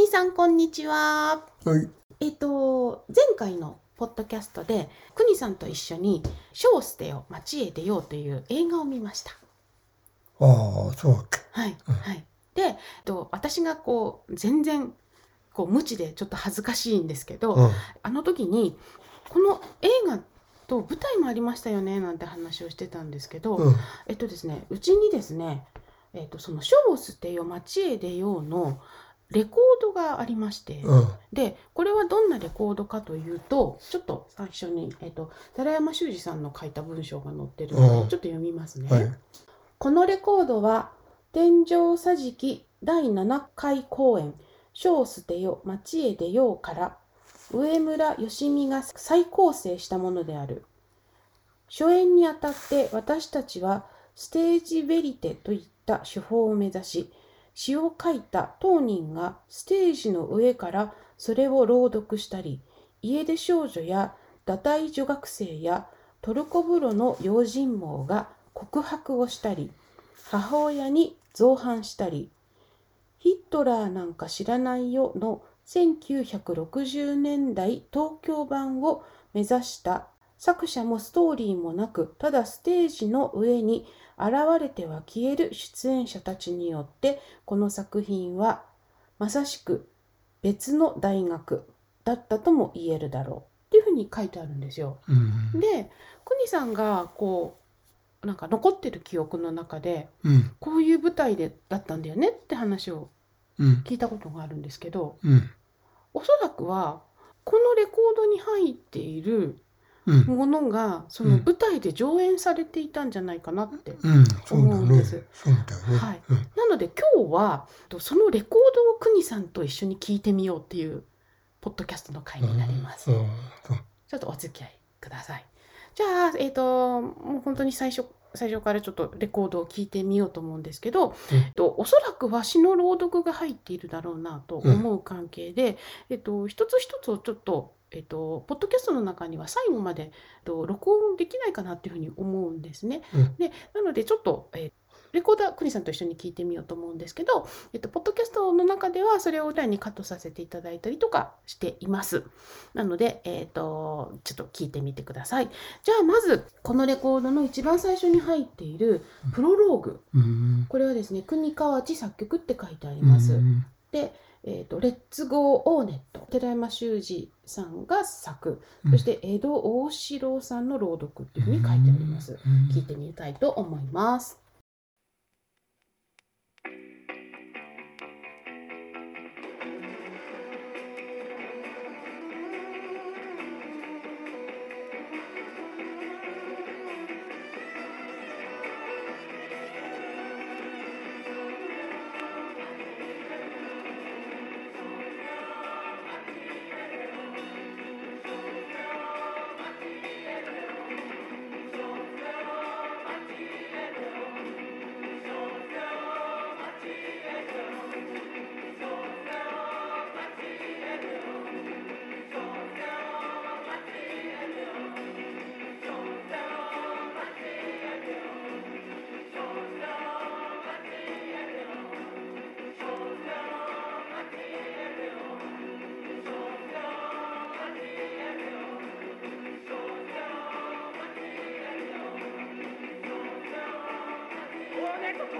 国さんこんにちは。はい。えっ、と前回のポッドキャストで国さんと一緒に「書を捨てよ街へ出よう」という映画を見ました。ああ、そう。はい、うんはい。で、えっと私がこう全然こう無知でちょっと恥ずかしいんですけど、うん。あの時にこの映画と舞台もありましたよねなんて話をしてたんですけど、うん。えっとですね、うちにですね、えっと、その書を捨てよ街へ出ようのレコードがありまして、うん。でこれはどんなレコードかというとちょっと最初に、えっと、寺山修司さんの書いた文章が載ってるので、うんちょっと読みますね。はい。このレコードは天井桟敷第7回公演「書を捨てよ街へ出よう」から上村義美が再構成したものである初演にあたって私たちはステージベリテといった手法を目指し詩を書いた当人がステージの上からそれを朗読したり家出少女や堕胎女学生やトルコ風呂の用心棒が告白をしたり母親に造反したりヒットラーなんか知らないよの1960年代東京版を目指した。作者もストーリーもなくただステージの上に現れては消える出演者たちによってこの作品はまさしく別の大学だったとも言えるだろうっていうふうに書いてあるんですよ。うん。で国さんがこうなんか残ってる記憶の中でうん。こういう舞台でだったんだよねって話をうん。聞いたことがあるんですけどうん。おそらくはこのレコードに入っているうん。ものがその舞台で上演されていたんじゃないかなって。思うんです。はいうん。なので今日はとそのレコードを国さんと一緒に聞いてみようっていうポッドキャストの回になります。ちょっとお付き合いください。じゃあ、えっ、と、もう本当に最初、最初からちょっとレコードを聞いてみようと思うんですけど、うんえっと、おそらくは詩の朗読が入っているだろうなと思う関係で、えっと、一つ一つをちょっと、えっと、ポッドキャストの中には最後まで、えっと、録音できないかなっていうふうに思うんですね。うんでなのでちょっと、えーレコーダー、国さんと一緒に聞いてみようと思うんですけど、えっと、ポッドキャストの中ではそれを裏にカットさせていただいたりとかしています。なので、えっと、ちょっと聞いてみてください。じゃあ、まず、このレコードの一番最初に入っているプロローグ。うん。これはですね、国川地作曲って書いてあります。うん。で、えっと、レッツゴーオーネット。寺山修司さんが作。うんそして、江戸大志郎さんの朗読っていうふうに書いてあります。聞いてみたいと思います。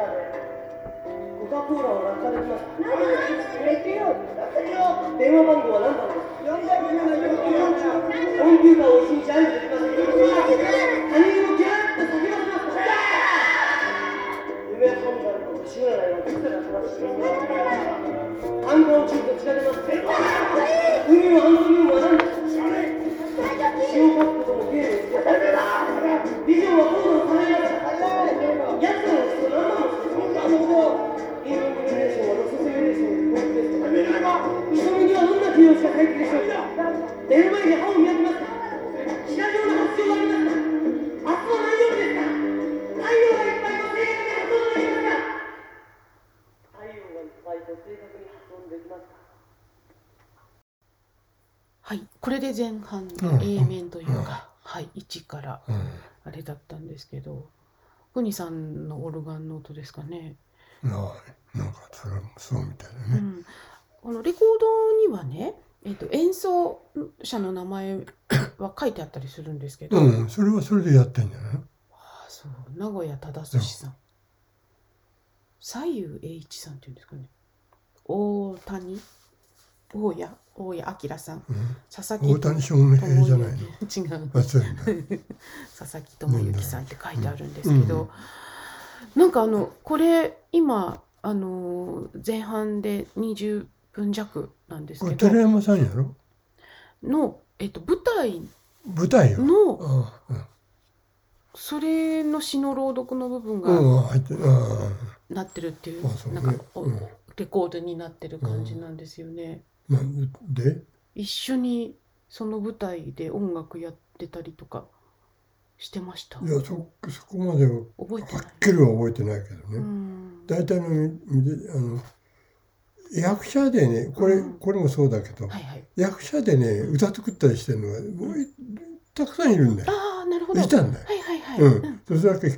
ヘリコカ・コーラを落下できました。寝てよ電話番号は何番ですコンピューターを一日あるできません。目の前に歯を磨きま発症がありま明日は何曜日ですか太陽がいっぱいと正確に発音できますか太陽がいっぱいと正確に発音できますかはい、これで前半うんの A 面といううんか、はい、1からうん。あれだったんですけど、ふにさんのオルガンの音ですかね。なんかそれもそうみたいだね。うん、このレコードにはね、えっと演奏者の名前は書いてあったりするんですけど、うん、それはそれでやってんじゃない？のああそう。名古屋忠寿さん、左右栄一さんっていうんですかね、大谷、大谷、大谷明さん、うん。佐々木大谷翔平じゃないの？違う。あ、そうなんだ。佐々木智之さんって書いてあるんですけど、うん。なんかあのこれ今あの前半で20分弱なんですけど寺山さんやろの、えっと、舞台舞台よ。のああそれの詩の朗読の部分うん、がうん、入ってなってるっていう,、うねなんか、おうんレコードになってる感じなんですよね。あ。なんで？一緒にその舞台で音楽やってたりとかしてましたいや、そ、そこまでは、覚えてないはっ。きりは覚えてないけどうね。ん大体のあの、役者でね、これ、うんこれもそうだけど、はいはい。役者でね、歌作ったりしてるのが、もういたくさんいるんだよ。ああなるほど。いたんだよ。はいはいはい。うん。それだけ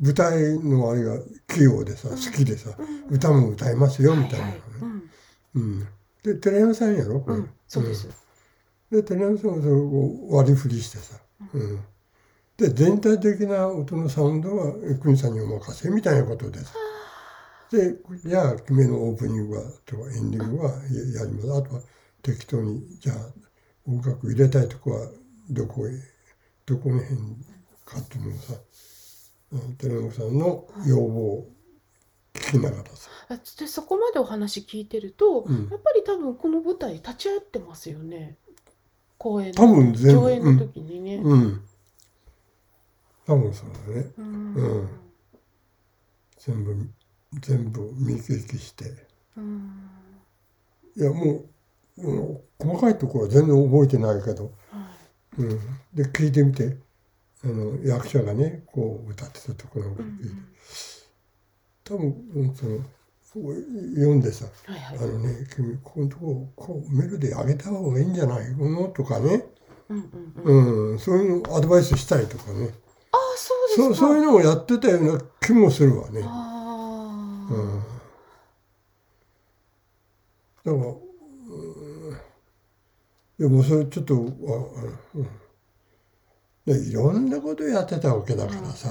舞台のあれが器用でさ、うん好きでさ、うん歌も歌いますよ、みたいなのねはいはい。うんうん。で、寺山さんやろこれうん、そうです。で、寺山さんはそれを割り振りしてさ。うん。で、全体的な音のサウンドは、国さんにお任せみたいなことです。で、じゃあ、君のオープニングは、とかエンディングはややります。あとは適当に、じゃあ、音楽入れたいとこは、どこへ、どこの辺かっていうのをさ、うん寺山さんの要望を聞きながらさ。あでそこまでお話聞いてると、うんやっぱり多分この舞台立ち会ってますよね公演多分全部上演の時にね。うん。多分そうだね。うんうん全部、全部見聞きして。うん。いや、もう、うん細かいところは全然覚えてないけど、はい。うん。で、聞いてみて、あの、役者がね、こう歌ってたところをう聞いて、ん多分、うんその、読んでさ、はいはい。あのね、君、ここのとこ、こう、メロディー上げた方がいいんじゃないの？とかね、うんうんうそういうのアドバイスしたりとかね、ああそうですか。そうそういうのをやってたような気もするわね。うん。だから、うん、いやもうそれちょっと、うん。でいろんなことやってたわけだからさ、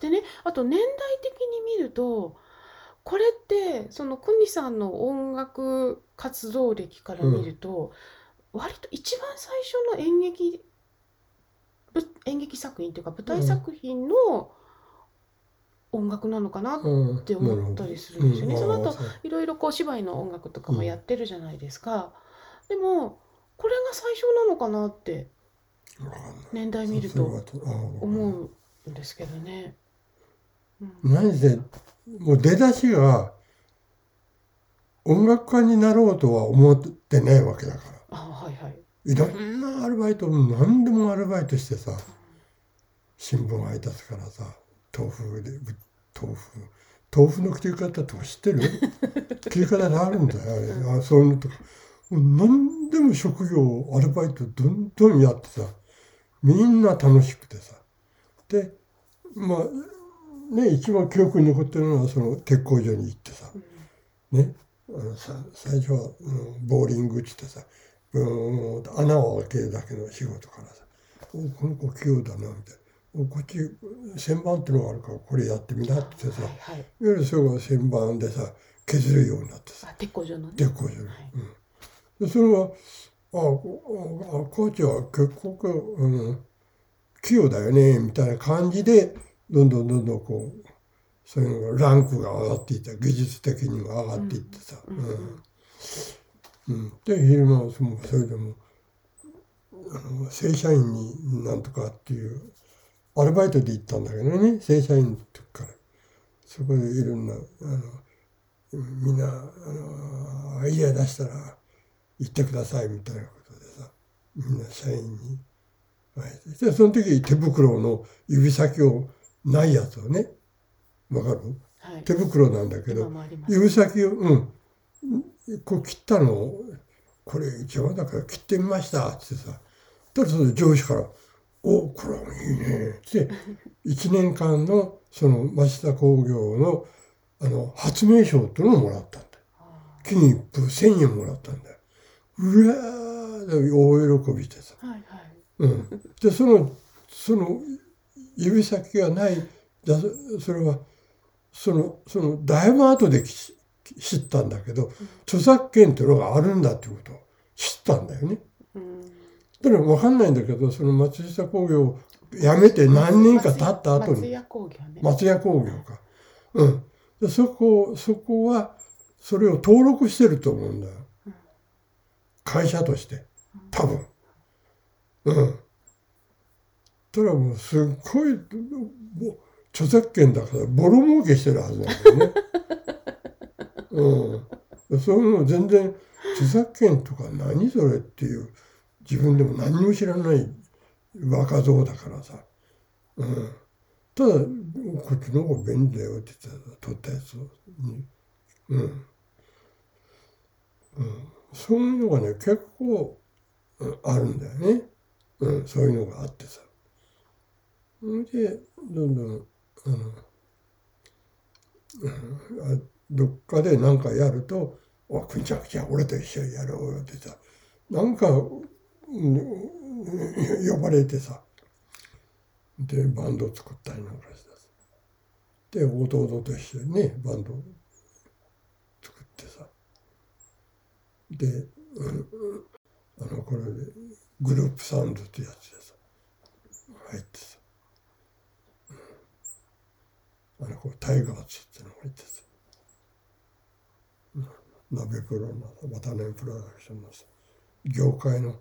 でねあと年代的に見るとこれってその国さんの音楽活動歴から見ると、割と一番最初の演劇ぶ演劇作品というか舞台作品の音楽なのかなっうん、て思ったりするんですよね。その後いろいろこう芝居の音楽とかもやってるじゃないですか。でもこれが最初なのかなって年代見ると思うんですけどね。うん何せもう出だしが音楽家になろうとは思ってないわけだからあはいはい。いろんなアルバイト何でもアルバイトしてさ新聞配達からさ豆腐で豆腐。豆腐の切り方とか知ってる？切り方があるんだよあれ。あそういうのとか。もう何でも職業アルバイトどんどんやってさ。みんな楽しくてさ。でまあね一番記憶に残ってるのはその鉄工所に行ってさ。ねあのさ最初は、うんボーリングっつってさうーんと穴を開けるだけの仕事からさ「おこの子器用だな」みたいな「おこっち旋盤ってのがあるからこれやってみな」ってさはいはい。いわゆるそれが旋盤でさ削るようになってさ。あ鉄工所のね。鉄工所に、はい。うん、でそれは「あこあコーチは結構あの器用だよね」みたいな感じでどんどんどんどんこうそういうのがランクが上がっていった。技術的にも上がっていってさ、うん。うん。うん。うん、で昼間はそのそれでもあの正社員になんとかっていうアルバイトで行ったんだけどね正社員の時から。そこでいろんなあのみんなあのアイデア出したら言ってくださいみたいなことでさ、うみんな社員に書いてでその時手袋の指先をないやつをねわかる？はい。手袋なんだけど指先をうん。こう切ったのをこれ邪魔だから切ってみましたってさただその上司から「おこれはいいね」って1年間のその町田工業のあの発明賞っていうのをもらったんだよ。木に一風1000円もらったんだよ。うわー大喜びしてさ。はいはいうん、でそのその指先がないだそれはそのそのだいぶ後でき知ったんだけど著作権っていうのがあるんだっていうことを知ったんだよね。うんだから分かんないんだけどその松下工業を辞めて何年か経った後に松屋工業ね松屋工業か。うん。でそこそこはそれを登録してると思うんだよ。会社として多分。うん。ただもうすっごいもう著作権だからボロ儲けしてるはずなんだよね。うん。そういうの全然著作権とか何それっていう自分でも何も知らない若造だからさ。うん。ただこっちの方が便利だよって言ってた撮ったやつを、うん。うん、そういうのがね結構うんあるんだよね、うん、そういうのがあってさ。それでどんどんあの、うん、あどっかで何かやると「おくちゃんじゃ俺と一緒にやろうよ」ってさなんか、呼ばれてさ。でバンドを作ったりなんかしてで弟と一緒にねバンド作ってさ。で、うんあのこれでグループサウンドってやつでさ入ってさ、うん。あのこうタイガーツってのがいてさ、うん。鍋プロの渡辺プロダクションのさ業界の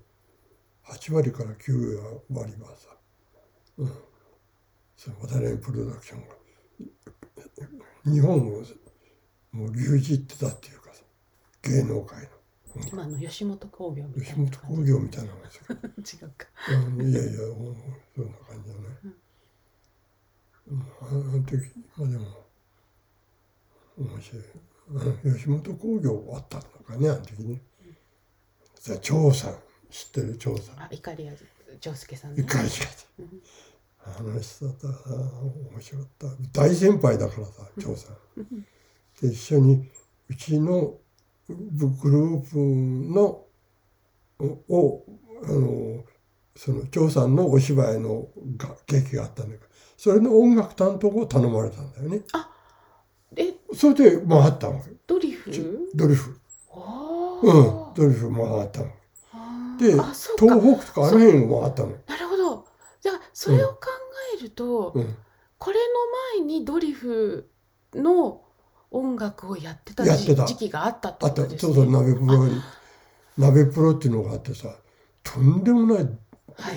8割から9割はさ、うん、その渡辺プロダクションが。日本をもう牛耳ってたっていうかさ芸能界の。今の吉本興業みた吉いな本興業みたいなのがさ 違うか。うんいやいやそんな感じだね、うん、あの時まあでも面白い。うん吉本興業あったのかねあの時ね。さ張さん知ってる張さんあイカリア丈介さんね一回しかあの人だった面白かった。大先輩だからさ張さんで一緒にうちのグループのをあのその張さんのお芝居のが劇があったんだけどそれの音楽担当を頼まれたんだよね。え？それで回ったわけ。ドリフ？ドリフ。おうんードリフ回ったの。あーで東北とかあの辺を回ったの。なるほど。じゃあそれを考えると、うん。これの前にドリフの音楽をやってた時期があったってことですね。そうそう鍋プロに鍋プロっていうのがあってさとんでもないはい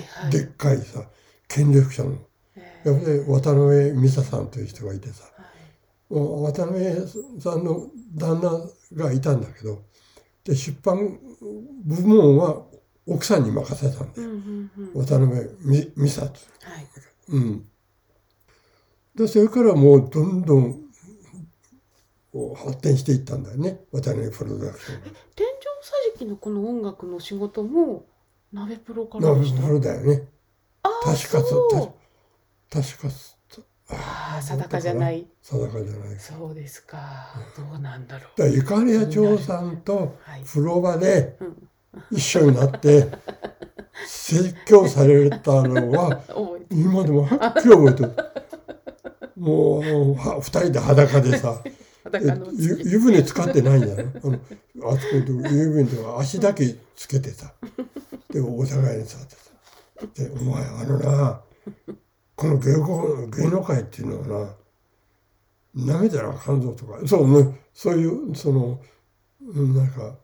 はい。でっかいさ権力者の。えー。やっぱり渡辺美沙さんという人がいてさ渡辺さんの旦那がいたんだけどで出版部門は奥さんに任せたんだよ、うんうんうん。渡辺美美沙と。はい。うん、でそれからもうどんどん発展していったんだよね渡辺プロダクションが。天井桟敷のこの音楽の仕事も鍋プロからなでした？るだよね。ああ確かそう。確かああ定かじゃない。定かじゃない。そうですか。どうなんだろう。だゆかりや長さんとはい。風呂場でうん。一緒になって説教されたのは今でもはっきり覚えてる。もうは二人で裸でさ裸のゆ湯船使ってないんだよ。あのあそこで湯船とか足だけつけてさでお互いにさってさでお前あのなこの芸能芸能界っていうのはな舐めたらあかんぞとかそうねそういうそのうんなんか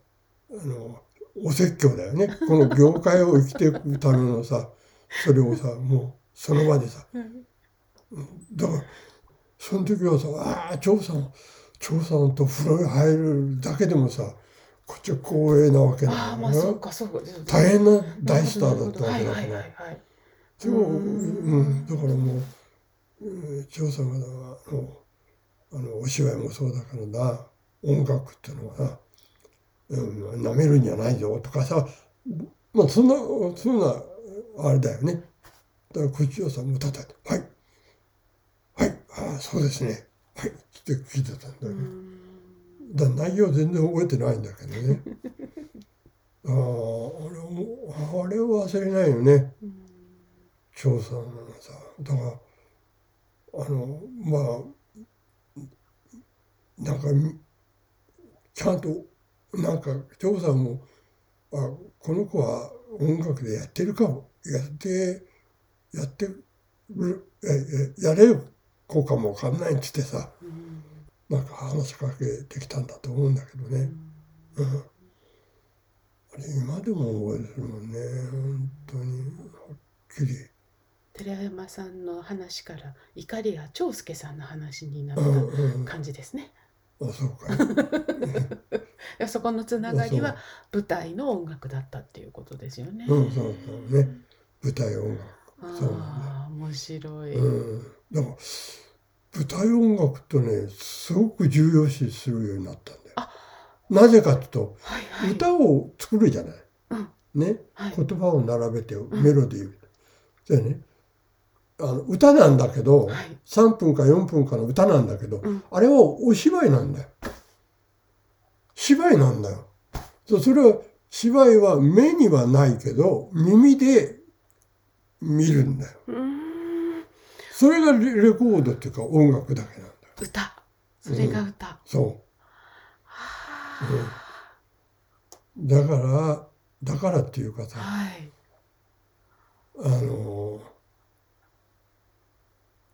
あのお説教だよね。この業界を生きていくためのさそれをさもうその場でさ。うん。だからその時はさ「ああ張さん張さんと風呂に入るだけでもさこっちは光栄なわけだからそうかそうか。大変な大スターだったわけだから。はいはいそううん、だからもう、うん長さんがだあのあのお芝居もそうだからな。音楽っていうのはな、うん、舐めるんじゃないぞとかさまあそんなそんなあれだよねだから口長さんも叩いて「はいはいああそうですねはい」って聞いてたんだよね。だから内容全然覚えてないんだけどね。ああ、あれも、あれは忘れないよね。長さんのさ。だから、あの、まあ、なんか、ちゃんと、なんか、長さんも、あ、この子は音楽でやってるかも。やって、やってる、え、えやれる子かもわかんないっつってさ。なんか話しかけてきたんだと思うんだけどね。うん。あれ今でも覚えてるもんね。本当に。はっきり。寺山さんの話から怒りが長介さんの話になっ。た感じですね。あ、そうかい。い やそこのつながりはあ舞台の音楽だったっていうことですよね。うん、そうそうね。舞台音楽。そうああ面白い。うん。だから、舞台音楽ってね、すごく重要視するようになったんだよ。なぜかっていうと、はいはい。歌を作るじゃない。うんね。はい言葉を並べてメロディー。でね、あの歌なんだけど、はい3分か4分かの歌なんだけど、うんあれはお芝居なんだよ。芝居なんだよ。それは芝居は目にはないけど耳で見るんだよ。それがレレコードっていうか音楽だけなんだよ。歌それが歌。そう。はうんだからだからっていうかさあはい。あの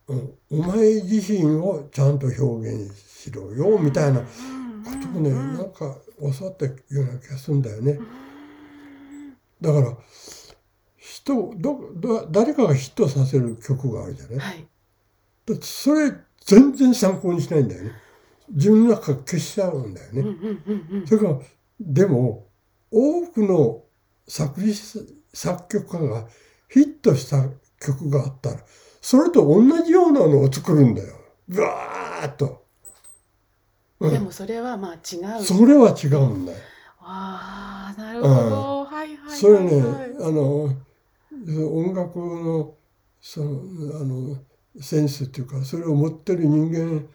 うんお前自身をちゃんと表現しろよみたいなことをねなんか教わったような気がするんだよね。だから人どど誰かがヒットさせる曲があるじゃない？はい。だってそれ全然参考にしないんだよね。自分の中から消しちゃうんだよね。それからでも多くの作詞作曲家がヒットした曲があったらそれと同じようなのを作るんだよ。ブワーッと。うんでもそれはまあ違う。それは違うんだよ。ああなるほど。はいはいはいはい。それね、あの音楽のそのあのセンスっていうかそれを持ってる人間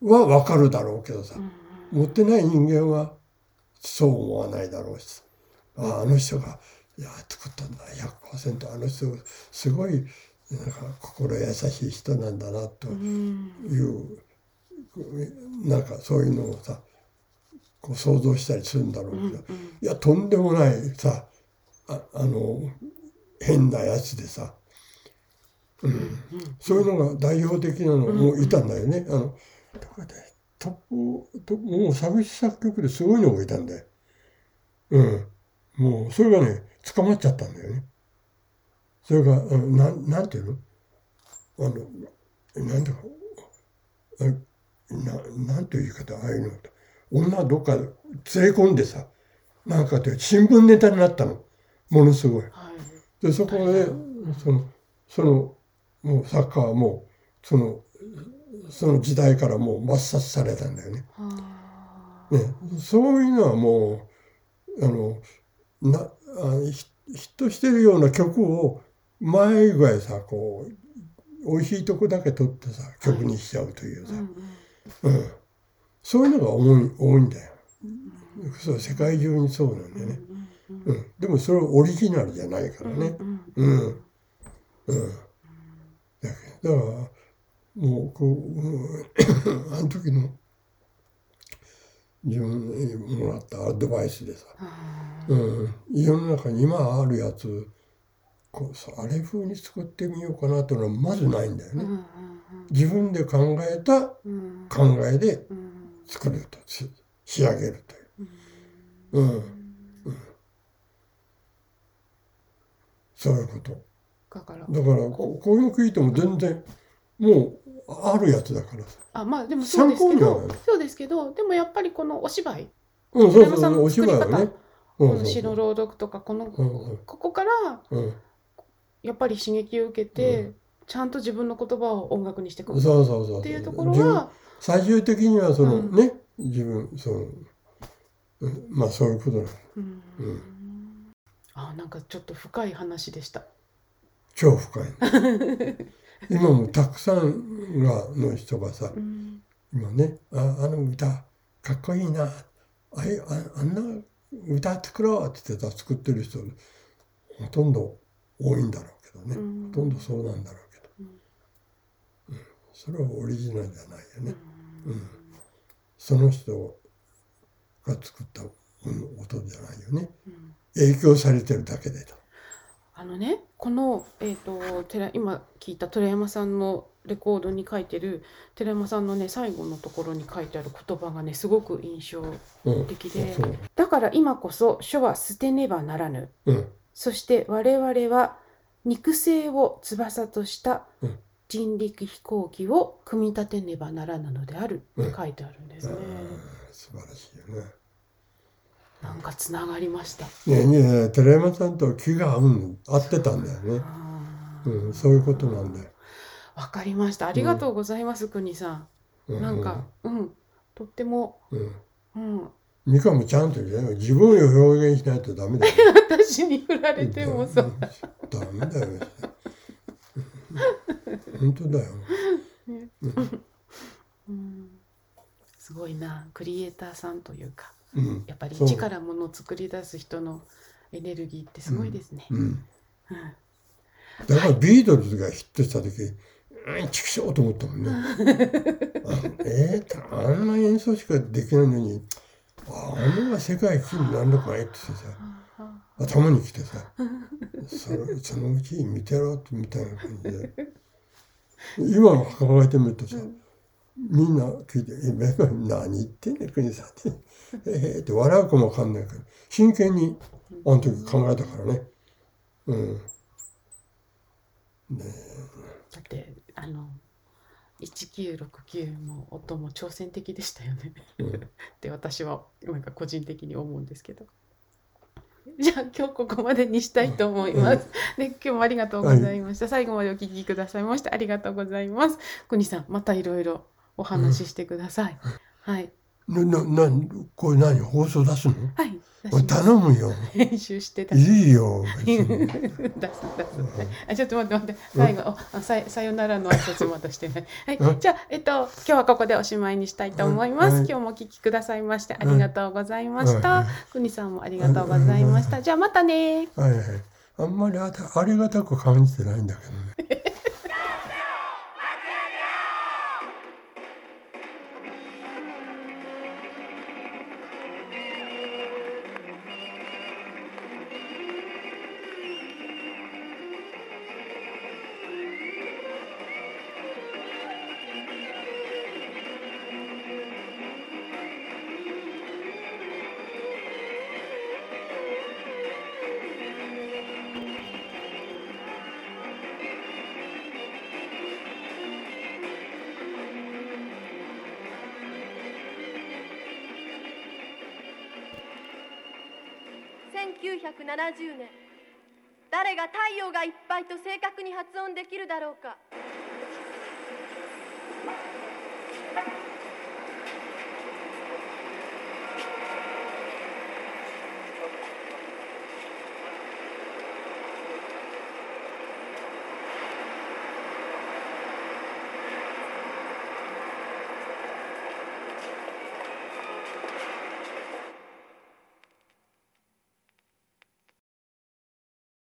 は分かるだろうけどさ、うん持ってない人間はそう思わないだろうしああの人がいや作ったんだ100%あの人すごいなんか心優しい人なんだなとうんいう、なんかそういうのをさこう想像したりするんだろうけど、うんうんいやとんでもないさああの変なやつでさ、うん、そういうのが代表的なのもいたんだよね。あのどこでトップトップもう作詞作曲ですごいのがいたんだよ。うん、もうそれがね捕まっちゃったんだよね。それがあのなんなんていうの？あのなんだ？かあななんていう言い方？ああいうの女どっか連れ込んでさなんかって新聞ネタになったのものすごい。はい。でそこでそのそのもうサッカーはもうそのその時代からもう抹殺されたんだよね。はあ。ねそういうのはもうあのなあヒヒットしてるような曲を前ぐらいさこう美味しいとこだけ取ってさ曲にしちゃうというさ、うん。うん。うん、そういうのが多い多いんだよ。そう世界中にそうなんだよね。うんうん、でもそれはオリジナルじゃないからね。うんうん。うん。だけどだから、もう、こう、うん。あの時の自分にもらったアドバイスでさ、あうん、世の中に今あるやつ、こうさあれ風に作ってみようかなというのはまずないんだよね。ーうんうん。自分で考えたうん。考えでうん。作ると、し仕上げるという。うん。そういうこと。だから。だからここういうの聞いても全然もうあるやつだからさ。あまあでもそうですけどそうですけどでもやっぱりこのお芝居。うん、そう寺山さんそう、お芝居はね。こうんの詩の朗読とかこのうん。ここからうんやっぱり刺激を受けて、ちゃんと自分の言葉を音楽にしていくうん、っそうそうそう。ていうところは、最終的にはその、うんね、自分、その、うんまあそういうことなの。うんうんあなんかちょっと深い話でした。超深いの。今もたくさんがの人がさ、うん今ね、ああの歌かっこいいな、あいああんな歌作ろうって言ってた作ってる人ほとんど多いんだろうけどね、うん。ほとんどそうなんだろうけど、うん。うん。それはオリジナルじゃないよね、うん。うん。その人が作ったうん音じゃないよね。うん。影響されてるだけでと。あのねこの、えー、と寺今聞いた寺山さんのレコードに書いてる寺山さんのね最後のところに書いてある言葉がねすごく印象うん、的でそう。だから今こそ書は捨てねばならぬ。うんそして我々は肉声を翼としたうん人力飛行機を組み立てねばならぬのであるって書いてあるんですね。うん素晴らしいよね。なんかつながりました。ねえねえ寺山さんと気が合うん合ってたんだよね。うん、そういうことなんだよ。わかりました。ありがとうございます、国さん。うなんか、うん、とっても、うん、うん、ミカもちゃんと言自分を表現しないとダメだよ。私に振られてもさ、うんダメだよ。本当だよ。うん、すごいな、クリエイターさんというか、うん、やっぱり一からものを作り出す人のエネルギーってすごいですね。うん。うんだからビートルズがヒットした時、うん、ちくしょうと思ったもんね。あえー、あんな演奏しかできないのに、ああのが世界一になるのかいってさ、頭にきてさ、それそのうち見てろってみたいな感じで。今考えてみるとさ、みんな聞いて「えめ何言ってんね国さん」って「えーって笑うかもわかんないけど真剣にあの時考えたからね。うん。ねだって、あの、1969も音も挑戦的でしたよね。うん って私はなんか個人的に思うんですけど。じゃあ今日ここまでにしたいと思います。で 今日もありがとうございました。最後までお聞きくださいましてありがとうございます。国さんまたいろいろお話ししてください。はいなななこれ何？放送出すの？はい。頼むよ。編集して。いいよ 出す出す。あちょっと待って待って。最後。あささよならの挨拶まだしてない。はい。うんじゃあえっと今日はここでおしまいにしたいと思います。はい。今日もお聞きくださいましてありがとうございました。はい。国さんもありがとうございました。じゃあまたね。はいはい。あんまりあたありがたく感じてないんだけどね 1970年。誰が太陽がいっぱいと正確に発音できるだろうか。